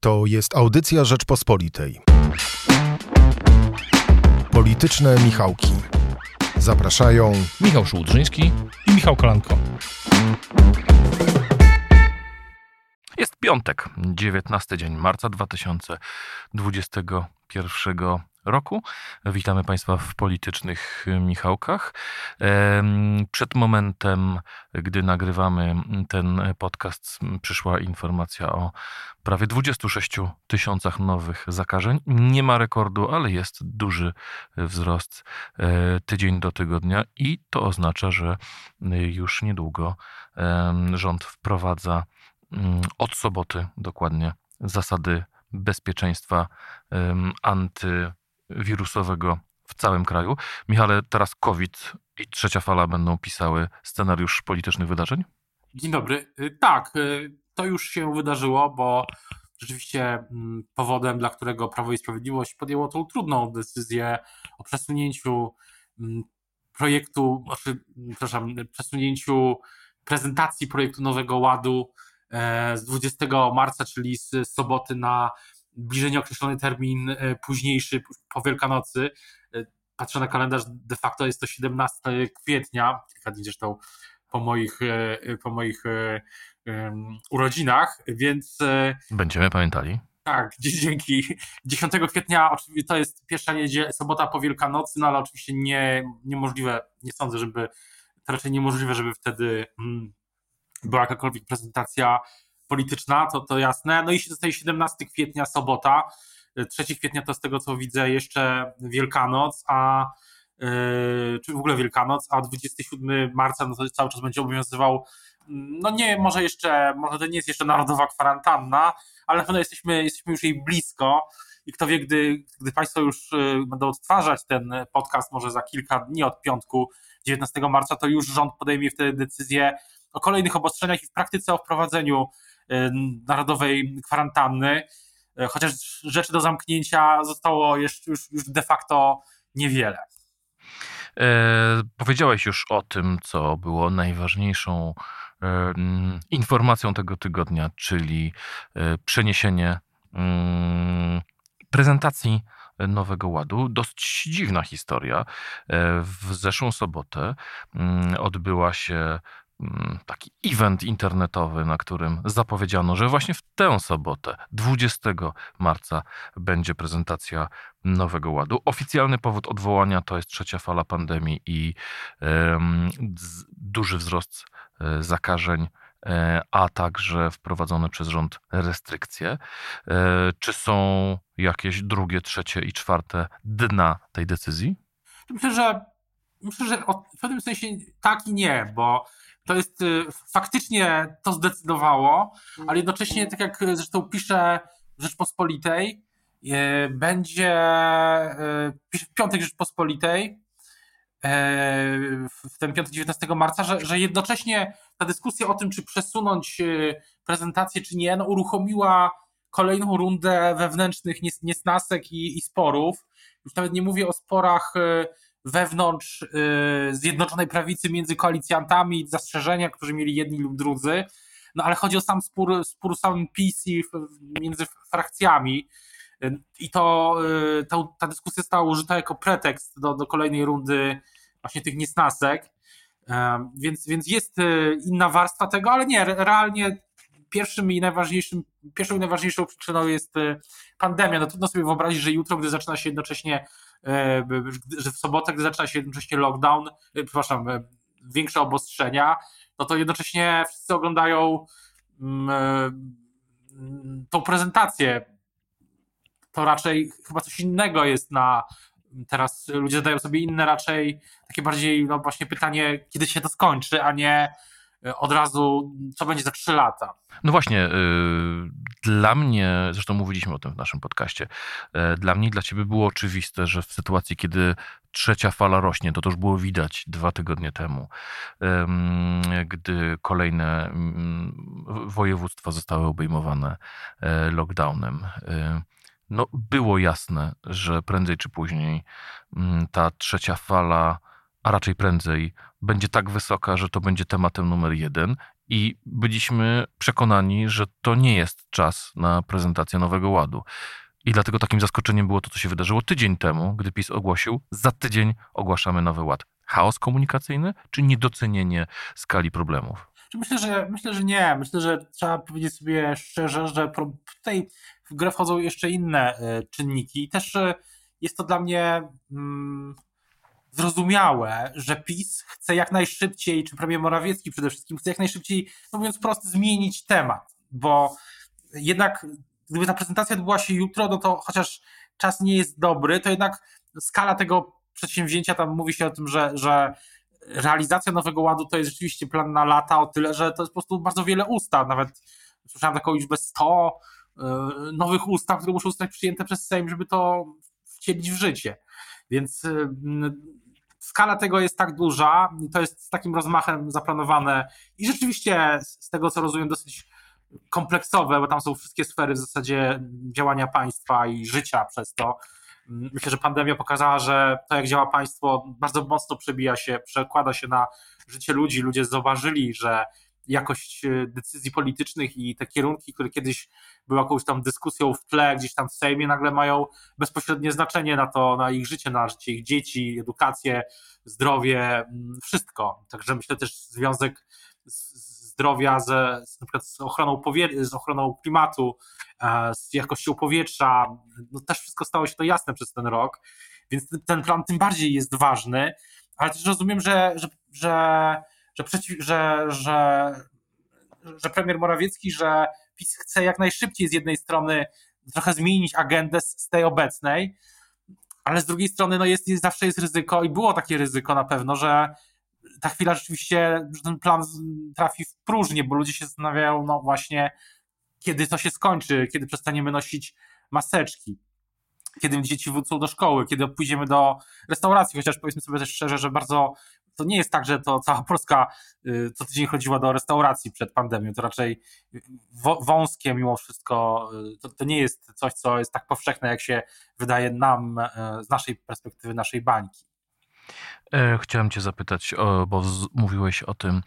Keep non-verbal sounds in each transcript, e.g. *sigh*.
To jest audycja Rzeczpospolitej. Polityczne Michałki. Zapraszają Michał Szułdrzyński i Michał Kolanko. Jest piątek, 19 dzień marca 2021 roku. Witamy Państwa w politycznych Michałkach. Przed momentem, gdy nagrywamy ten podcast, przyszła informacja o prawie 26 tysiącach nowych zakażeń. Nie ma rekordu, ale jest duży wzrost e, tydzień do tygodnia i to oznacza, że już niedługo rząd wprowadza mm, od soboty dokładnie zasady bezpieczeństwa anty wirusowego w całym kraju. Michale, teraz COVID i trzecia fala będą pisały scenariusz politycznych wydarzeń? Dzień dobry. Y, tak, y, to już się wydarzyło, bo rzeczywiście mm, powodem, dla którego Prawo i Sprawiedliwość podjęło tą trudną decyzję o przesunięciu mm, projektu, znaczy, przepraszam, przesunięciu prezentacji projektu Nowego Ładu e, z 20 marca, czyli z soboty na bliżej nieokreślony termin e, późniejszy, po Wielkanocy. E, patrzę na kalendarz, de facto jest to 17 kwietnia, kilka dni zresztą po moich, e, po moich urodzinach, więc... Będziemy pamiętali. Tak, dzięki. 10 kwietnia oczywiście to jest pierwsza niedziela, sobota po Wielkanocy, no ale oczywiście nie, niemożliwe, nie sądzę, żeby, to raczej niemożliwe, żeby wtedy hmm, była jakakolwiek prezentacja polityczna, to, to jasne. No i się zostaje 17 kwietnia, sobota. 3 kwietnia to z tego co widzę jeszcze Wielkanoc, a yy, czy w ogóle Wielkanoc, a 27 marca no to cały czas będzie obowiązywał no nie, może jeszcze, może to nie jest jeszcze narodowa kwarantanna, ale na pewno jesteśmy, jesteśmy już jej blisko i kto wie, gdy, gdy Państwo już y, będą odtwarzać ten podcast, może za kilka dni od piątku 19 marca, to już rząd podejmie wtedy decyzję o kolejnych obostrzeniach i w praktyce o wprowadzeniu narodowej kwarantanny, y, chociaż rzeczy do zamknięcia zostało jeszcze już, już de facto niewiele. E, powiedziałeś już o tym, co było najważniejszą e, informacją tego tygodnia, czyli e, przeniesienie mm, prezentacji Nowego Ładu. Dość dziwna historia. E, w zeszłą sobotę mm, odbyła się taki event internetowy, na którym zapowiedziano, że właśnie w tę sobotę, 20 marca, będzie prezentacja Nowego Ładu. Oficjalny powód odwołania to jest trzecia fala pandemii i um, duży wzrost e, zakażeń, e, a także wprowadzone przez rząd restrykcje. E, czy są jakieś drugie, trzecie i czwarte dna tej decyzji? Myślę, że myślę, że w pewnym sensie tak i nie, bo to jest y, faktycznie to zdecydowało, ale jednocześnie, tak jak zresztą pisze Rzeczpospolitej, y, będzie y, w piątek Rzeczpospolitej, w ten piątek 19 marca, że, że jednocześnie ta dyskusja o tym, czy przesunąć prezentację, czy nie, no uruchomiła kolejną rundę wewnętrznych niesnasek i, i sporów. Już nawet nie mówię o sporach wewnątrz y, Zjednoczonej Prawicy między koalicjantami, zastrzeżenia, którzy mieli jedni lub drudzy, no ale chodzi o sam spór, spór samym PiS między frakcjami. Y, i to y, ta, dyskusja została użyta jako pretekst do, do kolejnej rundy właśnie tych niesnasek, więc, więc jest inna warstwa tego, ale nie, realnie pierwszym i najważniejszym, pierwszą i najważniejszą przyczyną jest pandemia. No trudno sobie wyobrazić, że jutro, gdy zaczyna się jednocześnie że w sobotę, gdy zaczyna się jednocześnie lockdown, e, przepraszam, e, większe obostrzenia, no to jednocześnie wszyscy oglądają mm, tą prezentację. To raczej chyba coś innego jest na. Teraz ludzie zadają sobie inne raczej takie bardziej, no właśnie pytanie, kiedy się to skończy, a nie E, od razu, co będzie za trzy lata. No właśnie, y, dla mnie, zresztą mówiliśmy o tym w naszym podcaście, e, dla mnie i dla ciebie było oczywiste, że w sytuacji, kiedy trzecia fala rośnie, to to już było widać dwa tygodnie temu, gdy kolejne województwa zostały obejmowane e, lockdownem. No, było jasne, że prędzej czy później ta trzecia fala a raczej prędzej będzie tak wysoka, że to będzie tematem numer jeden I byliśmy przekonani, że to nie jest czas na prezentację Nowego Ładu. I dlatego takim zaskoczeniem było to, co się wydarzyło tydzień temu, gdy PiS ogłosił, za tydzień ogłaszamy Nowy Ład. Chaos komunikacyjny, czy niedocenienie skali problemów? Myślę, że myślę, że nie. Myślę, że trzeba powiedzieć sobie szczerze, że tutaj w grę wchodzą jeszcze inne e, czynniki. Też e, jest to dla mnie mm, zrozumiałe, że PiS chce jak najszybciej, czy premier Morawiecki przede wszystkim chce jak najszybciej, no mówiąc prosto, zmienić temat, bo jednak gdyby ta prezentacja odbyła się jutro, no to chociaż czas nie jest dobry, to jednak skala tego przedsięwzięcia, tam mówi się o tym, że, że realizacja Nowego Ładu to jest rzeczywiście plan na lata, o tyle, że to jest po prostu bardzo wiele ustaw, nawet słyszałem taką liczbę 100 y, nowych ustaw, które muszą zostać przyjęte przez Sejm, żeby to wcielić w życie. Więc y, skala tego jest tak duża, i to jest z takim rozmachem zaplanowane i rzeczywiście z tego co rozumiem dosyć kompleksowe, bo tam są wszystkie sfery w zasadzie działania państwa i życia przez to. Myślę, że pandemia pokazała, że to, jak działa państwo, bardzo mocno przebija się, przekłada się na życie ludzi. Ludzie zauważyli, że jakość e, decyzji politycznych i te kierunki, które kiedyś były jakąś tam dyskusją w tle, gdzieś tam w Sejmie, nagle mają bezpośrednie znaczenie na to, na ich życie, na życie ich dzieci, edukację, zdrowie, wszystko. Także myślę też związek zdrowia ze, z, na przykład z ochroną, z ochroną klimatu, e, z jakością powietrza, no też wszystko stało się to jasne przez ten rok, więc ten plan tym bardziej jest ważny, ale też rozumiem, że, że, że, że, przeciw, że, że, że premier Morawiecki, że PiS chce jak najszybciej z jednej strony trochę zmienić agendę z tej obecnej, ale z drugiej strony no jest, jest, zawsze jest ryzyko i było takie ryzyko na pewno, że ta chwila rzeczywiście, że ten plan trafi w próżnię, bo ludzie się zastanawiają, no właśnie, kiedy to się skończy, kiedy przestaniemy nosić maseczki, kiedy dzieci wrócą do szkoły, kiedy pójdziemy do restauracji, chociaż powiedzmy sobie też szczerze, że bardzo to nie jest tak, że to cała Polska y, co tydzień chodziła do restauracji przed pandemią, to raczej wąskie mimo wszystko, y, to, to nie jest coś, co jest tak powszechne, jak się wydaje nam y, z naszej perspektywy, naszej bańki. E, chciałem Cię zapytać, bo mówiłeś o tym,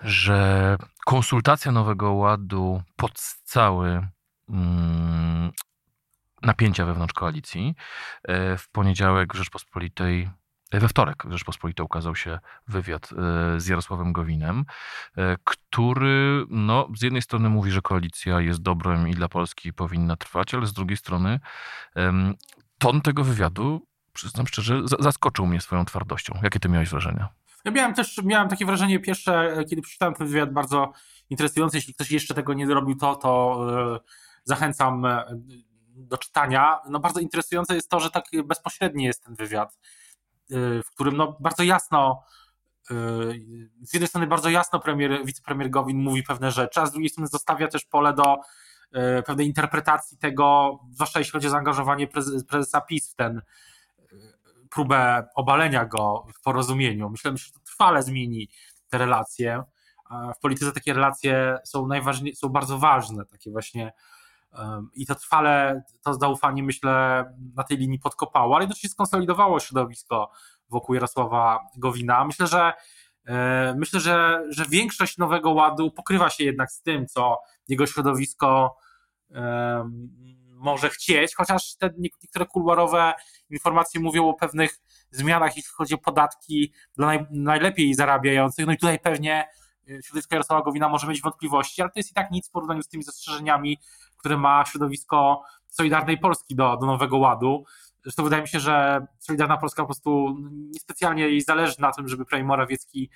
że konsultacja Nowego Ładu podcały mm, napięcia wewnątrz koalicji. E, w poniedziałek w Rzeczpospolitej e, we wtorek w Rzeczpospolitej ukazał się wywiad z Jarosławem Gowinem, który no, z jednej strony mówi, że koalicja jest dobrem i dla Polski powinna trwać, ale z drugiej strony ton tego wywiadu przyznam szczerze, zaskoczył mnie swoją twardością. Jakie ty miałeś wrażenie? Ja miałem też miałem takie wrażenie pierwsze, kiedy przeczytałem ten wywiad, bardzo interesujący. Jeśli ktoś jeszcze tego nie zrobił, to, to e, zachęcam e, do czytania. No bardzo interesujące jest to, że tak bezpośredni jest ten wywiad, e, w którym no bardzo jasno z jednej strony bardzo jasno premier, wicepremier Gowin mówi pewne rzeczy, a z drugiej strony zostawia też pole do pewnej interpretacji tego, zwłaszcza jeśli chodzi o zaangażowanie prezesa PiS w ten, próbę obalenia go w porozumieniu. Myślę, że to trwale zmieni te relacje. W polityce takie relacje są najważniejsze, są bardzo ważne, takie właśnie i to trwale, to zaufanie myślę na tej linii podkopało, ale jednocześnie skonsolidowało środowisko wokół Jarosława Gowina. Myślę, że e, myślę, że, że większość Nowego Ładu pokrywa się jednak z tym, co jego środowisko może chcieć, chociaż te niektóre kuluarowe informacje mówią o pewnych zmianach, jeśli chodzi o podatki dla naj, najlepiej zarabiających. No i tutaj pewnie y, środowisko Jarosława Gowina może mieć wątpliwości, ale to jest i tak nic w porównaniu z tymi zastrzeżeniami, które ma środowisko Solidarnej Polski do, do Nowego Ładu. Zresztą wydaje mi się, że Solidarna Polska po prostu niespecjalnie jej zależy na tym, żeby premier Morawiecki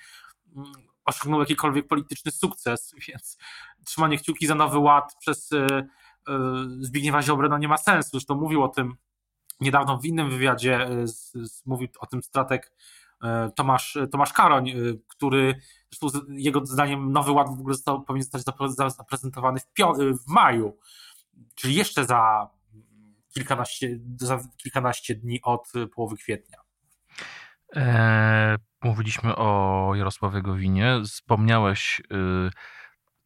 mm, osiągnął jakikolwiek polityczny sukces, *laughs* więc trzymanie kciuki za Nowy Ład przez y, y, Zbigniewa Ziobrę no nie ma sensu. Zresztą mówił o tym niedawno w innym wywiadzie e, z, z, mówił o tym stratek e, Tomasz, Tomasz Karoń, e, który zresztą jego zdaniem Nowy Ład w ogóle został, powinien zostać zaprezentowany w, w maju, czyli jeszcze za kilkanaście, za kilkanaście dni od połowy kwietnia. E, mówiliśmy o Jarosławie Gowinie. Wspomniałeś y,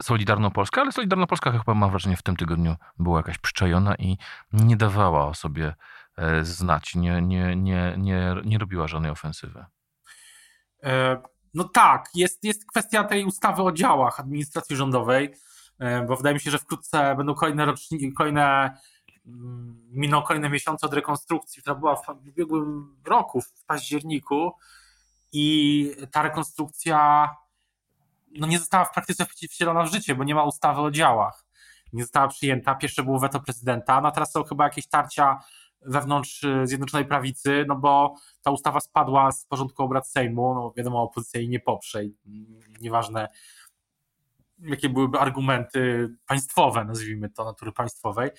Solidarną Polskę, ale Solidarna Polska chyba mam wrażenie w tym tygodniu była jakaś przyczajona i nie dawała o sobie E, znać, nie, nie, nie, nie, nie robiła żadnej ofensywy. E, No tak, jest, jest kwestia tej ustawy o działach administracji rządowej, e, bo wydaje mi się, że wkrótce będą kolejne roczniki, kolejne mm, miną kolejne miesiące od rekonstrukcji, która była w ubiegłym roku, w październiku i ta rekonstrukcja no nie została w praktyce wcielona w życie, bo nie ma ustawy o działach. Nie została przyjęta. Pierwsze było weto prezydenta, no a teraz są chyba jakieś tarcia wewnątrz y, Zjednoczonej Prawicy, no bo ta ustawa spadła z porządku obrad Sejmu, no wiadomo, opozycja jej nie poprze i nieważne jakie byłyby argumenty państwowe, nazwijmy to, natury państwowej.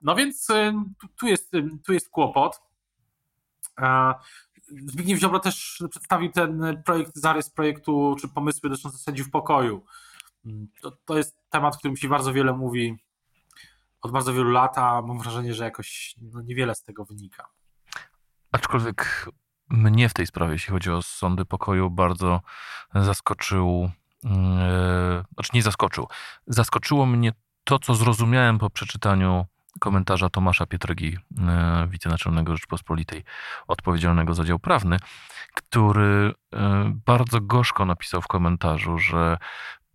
No więc y, tu jest, y, tu jest kłopot. Zbigniew Ziobro też przedstawił ten projekt, zarys projektu, czy pomysły dotyczące sędziów pokoju. To, to jest temat, o którym się bardzo wiele mówi od bardzo wielu lat, a mam wrażenie, że jakoś no, niewiele z tego wynika. Aczkolwiek mnie w tej sprawie, jeśli chodzi o sądy pokoju, bardzo zaskoczył, yy, znaczy nie zaskoczył, zaskoczyło mnie to, co zrozumiałem po przeczytaniu komentarza Tomasza Pietregi, yy, wicenaczelnego Rzeczpospolitej, odpowiedzialnego za dział prawny, który yy, bardzo gorzko napisał w komentarzu, że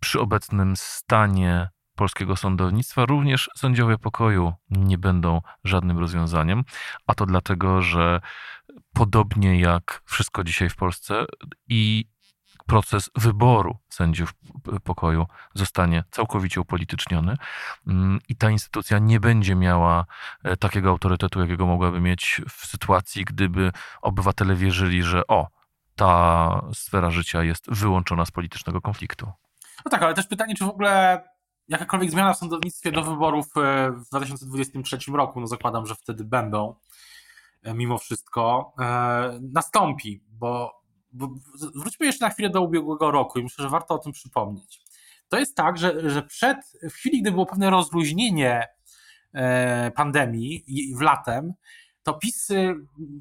przy obecnym stanie polskiego sądownictwa, również sędziowie pokoju nie będą żadnym rozwiązaniem, a to dlatego, że podobnie jak wszystko dzisiaj w Polsce i proces wyboru sędziów pokoju zostanie całkowicie upolityczniony mm, i ta instytucja nie będzie miała e, takiego autorytetu, jakiego mogłaby mieć w sytuacji, gdyby obywatele wierzyli, że o, ta sfera życia jest wyłączona z politycznego konfliktu. No tak, ale też pytanie, czy w ogóle jakakolwiek zmiana w sądownictwie do wyborów e, w 2023 roku, no zakładam, że wtedy będą, e, mimo wszystko, e, nastąpi, bo, bo wróćmy jeszcze na chwilę do ubiegłego roku i myślę, że warto o tym przypomnieć. To jest tak, że, że przed, w chwili, gdy było pewne rozluźnienie pandemii w latem, to PiS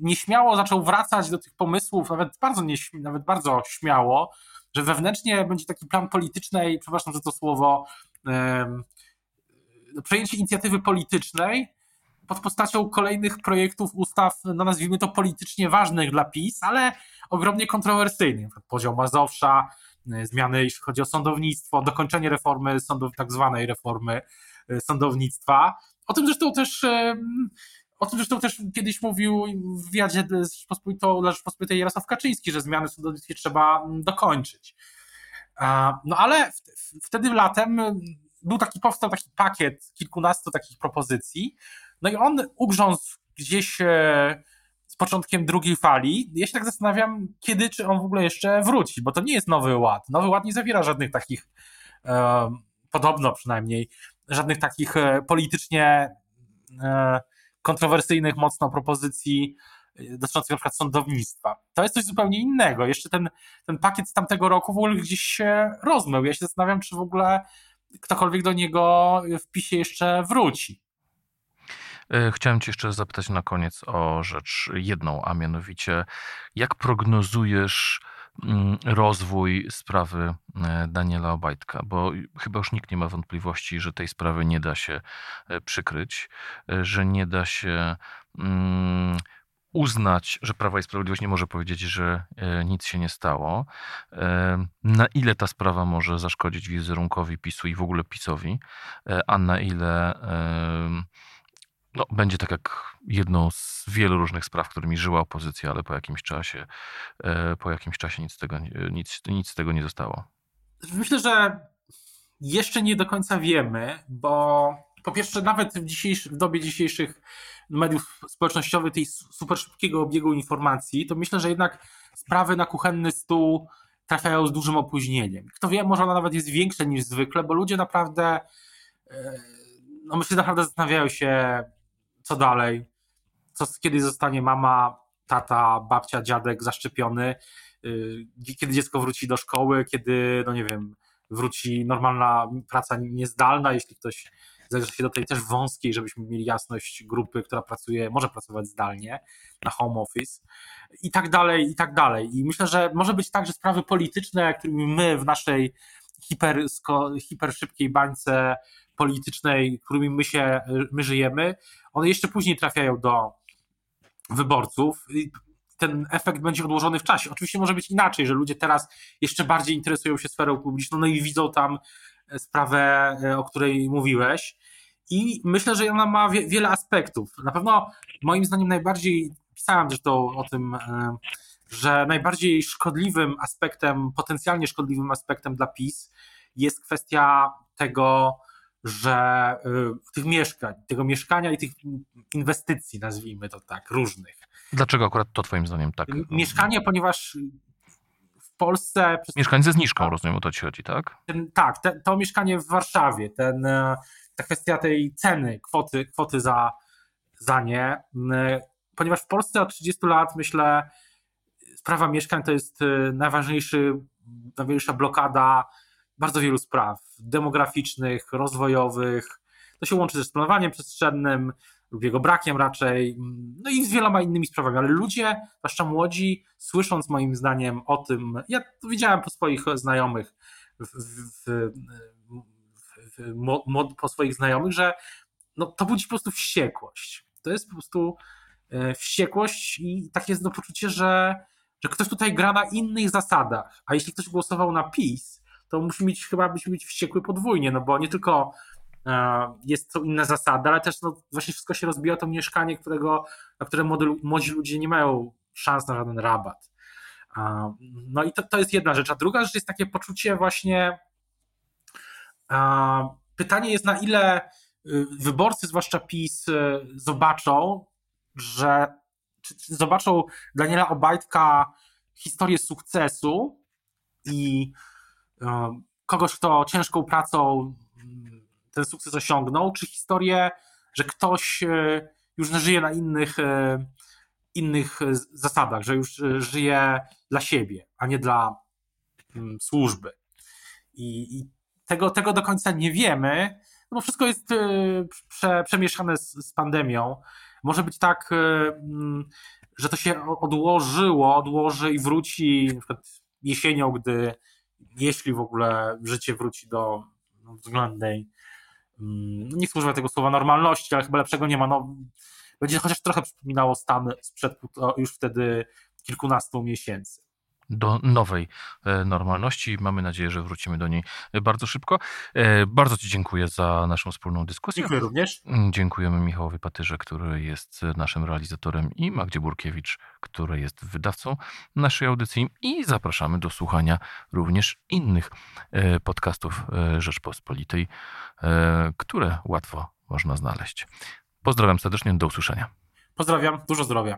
nieśmiało zaczął wracać do tych pomysłów, nawet bardzo, nawet bardzo śmiało, że wewnętrznie będzie taki plan politycznej, przepraszam za to słowo, przejęcie inicjatywy politycznej pod postacią kolejnych projektów ustaw, no nazwijmy to politycznie ważnych dla PiS, ale ogromnie kontrowersyjnych. Podział Mazowsza, e, zmiany jeśli chodzi o sądownictwo, dokończenie reformy, sądow, tak zwanej reformy e, sądownictwa. O tym zresztą też o tym zresztą też kiedyś mówił w wywiadzie dla Rzeczpospolitej Jarosław Kaczyński, że zmiany sądownictwie trzeba dokończyć. No ale wtedy latem był taki, powstał taki pakiet kilkunastu takich propozycji, no i on ugrzązł gdzieś e, z początkiem drugiej fali. Ja się tak zastanawiam, kiedy, czy on w ogóle jeszcze wróci, bo to nie jest nowy ład. Nowy ład nie zawiera żadnych takich, e, podobno przynajmniej, żadnych takich e, politycznie kontrowersyjnych mocno propozycji dotyczących na przykład sądownictwa. To jest coś zupełnie innego. Jeszcze ten, ten pakiet z tamtego roku w ogóle gdzieś się rozmył. Ja się zastanawiam, czy w ogóle ktokolwiek do niego w PiSie jeszcze wróci. E, chciałem Cię jeszcze zapytać na koniec o rzecz jedną, a mianowicie jak prognozujesz mm, rozwój sprawy e, Daniela Obajtka, bo chyba już nikt nie ma wątpliwości, że tej sprawy nie da się e, przykryć, że nie da się mm, uznać, że Prawa i Sprawiedliwość nie może powiedzieć, że e, nic się nie stało. E, na ile ta sprawa może zaszkodzić wizerunkowi PiSu i w ogóle PiSowi, e, a na ile no, będzie tak jak jedną z wielu różnych spraw, którymi żyła opozycja, ale po jakimś czasie, po jakimś czasie nic z tego, nic, nic z tego nie zostało. Myślę, że jeszcze nie do końca wiemy, bo po pierwsze, nawet w, w dobie dzisiejszych mediów społecznościowych, tej super szybkiego obiegu informacji, to myślę, że jednak sprawy na kuchenny stół trafiają z dużym opóźnieniem. Kto wie, może ona nawet jest większa niż zwykle, bo ludzie naprawdę, e, no myślę, naprawdę zastanawiają się, co dalej, co, kiedy zostanie mama, tata, babcia, dziadek zaszczepiony, e, kiedy dziecko wróci do szkoły, kiedy, no nie wiem, wróci normalna praca niezdalna, jeśli ktoś zależy się do tej też wąskiej, żebyśmy mieli jasność grupy, która pracuje, może pracować zdalnie na home office i tak dalej, i tak dalej. I myślę, że może być tak, że sprawy polityczne, którymi my w naszej hiper, hiper szybkiej bańce politycznej, którymi my się, my żyjemy, one jeszcze później trafiają do wyborców. ten efekt będzie odłożony w czasie. Oczywiście może być inaczej, że ludzie teraz jeszcze bardziej interesują się sferą publiczną, no i widzą tam sprawę, o której mówiłeś. I myślę, że ona ma wie, wiele aspektów. Na pewno moim zdaniem najbardziej, pisałem zresztą o tym, że najbardziej szkodliwym aspektem, potencjalnie szkodliwym aspektem dla PiS jest kwestia tego, że y, tych mieszkań, tego mieszkania i tych inwestycji, nazwijmy to tak, różnych. Dlaczego akurat to Twoim zdaniem tak? Mieszkanie, ponieważ w Polsce. Mieszkanie ze zniżką, rozumiem, o to ci chodzi, tak? Ten, tak, te, to mieszkanie w Warszawie, ten, e, ta kwestia tej ceny, kwoty, kwoty za, za nie, ponieważ w Polsce od 30 lat, myślę, sprawa mieszkań to jest e, najważniejszy, najważniejsza blokada bardzo wielu spraw demograficznych, rozwojowych. To się łączy ze z planowaniem przestrzennym lub jego brakiem raczej, no i z wieloma innymi sprawami, ale ludzie, zwłaszcza młodzi, słysząc moim zdaniem o tym, ja to widziałem po swoich znajomych, w, w, w, po swoich znajomych, że no, to budzi po prostu wściekłość. To jest po prostu e, wściekłość i takie jest no, poczucie, że, że ktoś tutaj gra na innych zasadach, a jeśli ktoś głosował na PiS, to musi mieć, chyba musi być wściekły podwójnie, no bo nie tylko e, jest to inna zasada, ale też no, właśnie wszystko się rozbija to mieszkanie, którego, na które młody, młodzi ludzie nie mają szans na żaden rabat. No i to, to jest jedna rzecz. A druga rzecz jest takie poczucie właśnie. Pytanie jest, na ile y, wyborcy, zwłaszcza PiS, y, zobaczą, że zobaczą Daniela Obajtka historię sukcesu i E, kogoś, kto ciężką pracą mm, ten sukces osiągnął, czy historię, że ktoś już żyje na innych, innych zasadach, że już żyje dla siebie, a nie dla mm, służby. I, i tego, tego do końca nie wiemy, no bo wszystko jest prze, przemieszane z, z pandemią. Może być tak, mm, że to się odłożyło, odłoży i wróci na przykład jesienią, gdy jeśli w ogóle życie wróci do no, względnej, mm, nie chcę tego słowa normalności, ale chyba lepszego nie ma, no, będzie chociaż trochę przypominało stan sprzed już wtedy kilkunastu miesięcy do nowej e, normalności. Mamy nadzieję, że wrócimy do niej bardzo szybko. E, bardzo Ci dziękuję za naszą wspólną dyskusję. Dziękuję również. Mm, dziękujemy Michałowi Patyrze, który jest naszym realizatorem i Magdzie Burkiewicz, który jest wydawcą naszej audycji i zapraszamy do słuchania również innych e, podcastów Rzeczpospolitej, które łatwo można znaleźć. Pozdrawiam serdecznie, do usłyszenia. Pozdrawiam, dużo zdrowia.